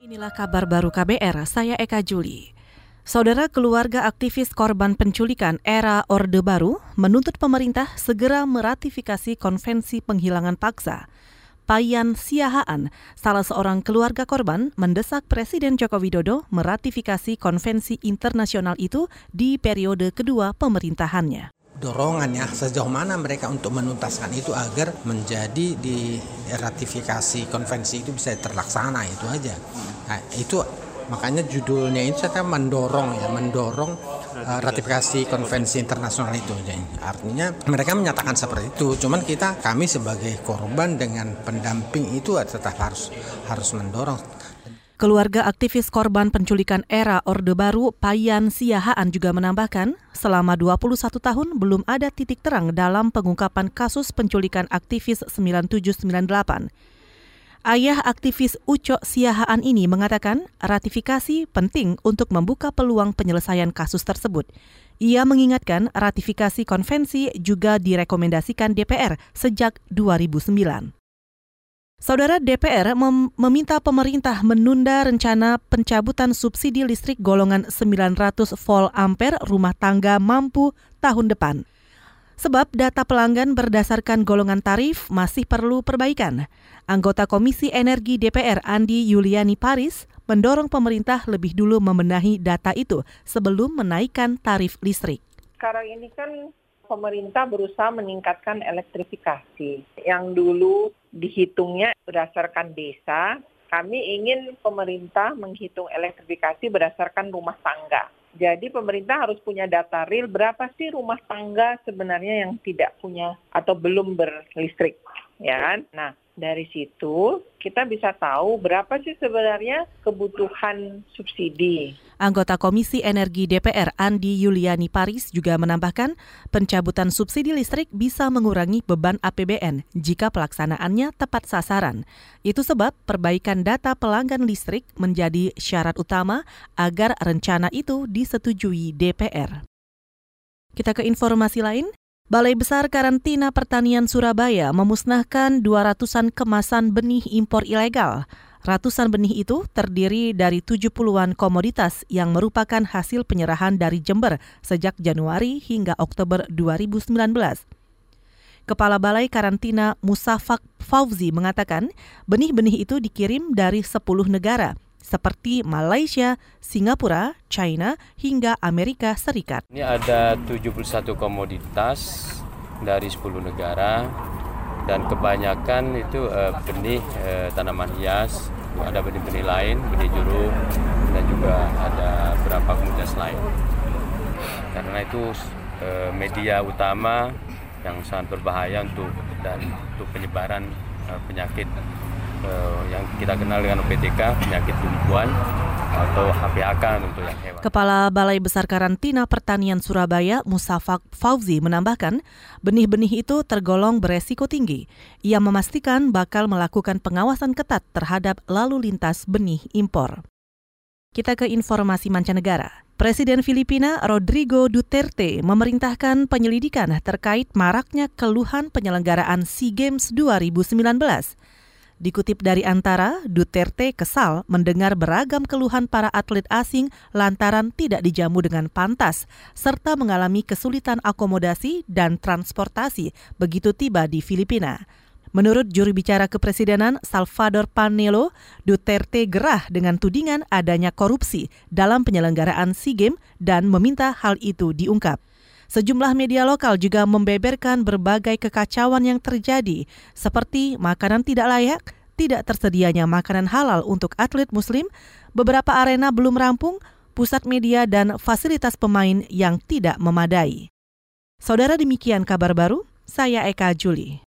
Inilah kabar baru KBR, saya Eka Juli. Saudara keluarga aktivis korban penculikan era Orde Baru menuntut pemerintah segera meratifikasi Konvensi Penghilangan Paksa. Payan Siahaan, salah seorang keluarga korban, mendesak Presiden Joko Widodo meratifikasi konvensi internasional itu di periode kedua pemerintahannya dorongan ya sejauh mana mereka untuk menuntaskan itu agar menjadi di ratifikasi konvensi itu bisa terlaksana itu aja. Nah, itu makanya judulnya ini saya mendorong ya mendorong uh, ratifikasi konvensi internasional itu jadi artinya mereka menyatakan seperti itu cuman kita kami sebagai korban dengan pendamping itu tetap harus harus mendorong Keluarga aktivis korban penculikan era Orde Baru, Payan Siahaan juga menambahkan, selama 21 tahun belum ada titik terang dalam pengungkapan kasus penculikan aktivis 9798. Ayah aktivis Uco Siahaan ini mengatakan ratifikasi penting untuk membuka peluang penyelesaian kasus tersebut. Ia mengingatkan ratifikasi konvensi juga direkomendasikan DPR sejak 2009. Saudara DPR mem meminta pemerintah menunda rencana pencabutan subsidi listrik golongan 900 volt ampere rumah tangga mampu tahun depan. Sebab data pelanggan berdasarkan golongan tarif masih perlu perbaikan. Anggota Komisi Energi DPR Andi Yuliani Paris mendorong pemerintah lebih dulu membenahi data itu sebelum menaikkan tarif listrik. Sekarang ini kan pemerintah berusaha meningkatkan elektrifikasi. Yang dulu dihitungnya berdasarkan desa, kami ingin pemerintah menghitung elektrifikasi berdasarkan rumah tangga. Jadi pemerintah harus punya data real berapa sih rumah tangga sebenarnya yang tidak punya atau belum berlistrik, ya kan? Nah, dari situ kita bisa tahu berapa sih sebenarnya kebutuhan subsidi. Anggota Komisi Energi DPR Andi Yuliani Paris juga menambahkan pencabutan subsidi listrik bisa mengurangi beban APBN jika pelaksanaannya tepat sasaran. Itu sebab perbaikan data pelanggan listrik menjadi syarat utama agar rencana itu disetujui DPR. Kita ke informasi lain. Balai Besar Karantina Pertanian Surabaya memusnahkan 200-an kemasan benih impor ilegal. Ratusan benih itu terdiri dari 70-an komoditas yang merupakan hasil penyerahan dari Jember sejak Januari hingga Oktober 2019. Kepala Balai Karantina Musafak Fauzi mengatakan benih-benih itu dikirim dari 10 negara, seperti Malaysia, Singapura, China, hingga Amerika Serikat. Ini ada 71 komoditas dari 10 negara dan kebanyakan itu uh, benih uh, tanaman hias, ada benih-benih lain, benih jeruk dan juga ada beberapa komoditas lain. Karena itu uh, media utama yang sangat berbahaya untuk dan untuk penyebaran uh, penyakit uh, yang kita kenal dengan OPTK, penyakit tumbuhan atau HPAK untuk yang hewan. Kepala Balai Besar Karantina Pertanian Surabaya, Musafak Fauzi menambahkan, benih-benih itu tergolong beresiko tinggi. Ia memastikan bakal melakukan pengawasan ketat terhadap lalu lintas benih impor. Kita ke informasi mancanegara. Presiden Filipina Rodrigo Duterte memerintahkan penyelidikan terkait maraknya keluhan penyelenggaraan SEA Games 2019. Dikutip dari Antara, Duterte kesal mendengar beragam keluhan para atlet asing lantaran tidak dijamu dengan pantas, serta mengalami kesulitan akomodasi dan transportasi begitu tiba di Filipina. Menurut juru bicara kepresidenan Salvador Panelo, Duterte gerah dengan tudingan adanya korupsi dalam penyelenggaraan SEA Games dan meminta hal itu diungkap. Sejumlah media lokal juga membeberkan berbagai kekacauan yang terjadi, seperti makanan tidak layak, tidak tersedianya makanan halal untuk atlet muslim, beberapa arena belum rampung, pusat media dan fasilitas pemain yang tidak memadai. Saudara demikian kabar baru, saya Eka Juli.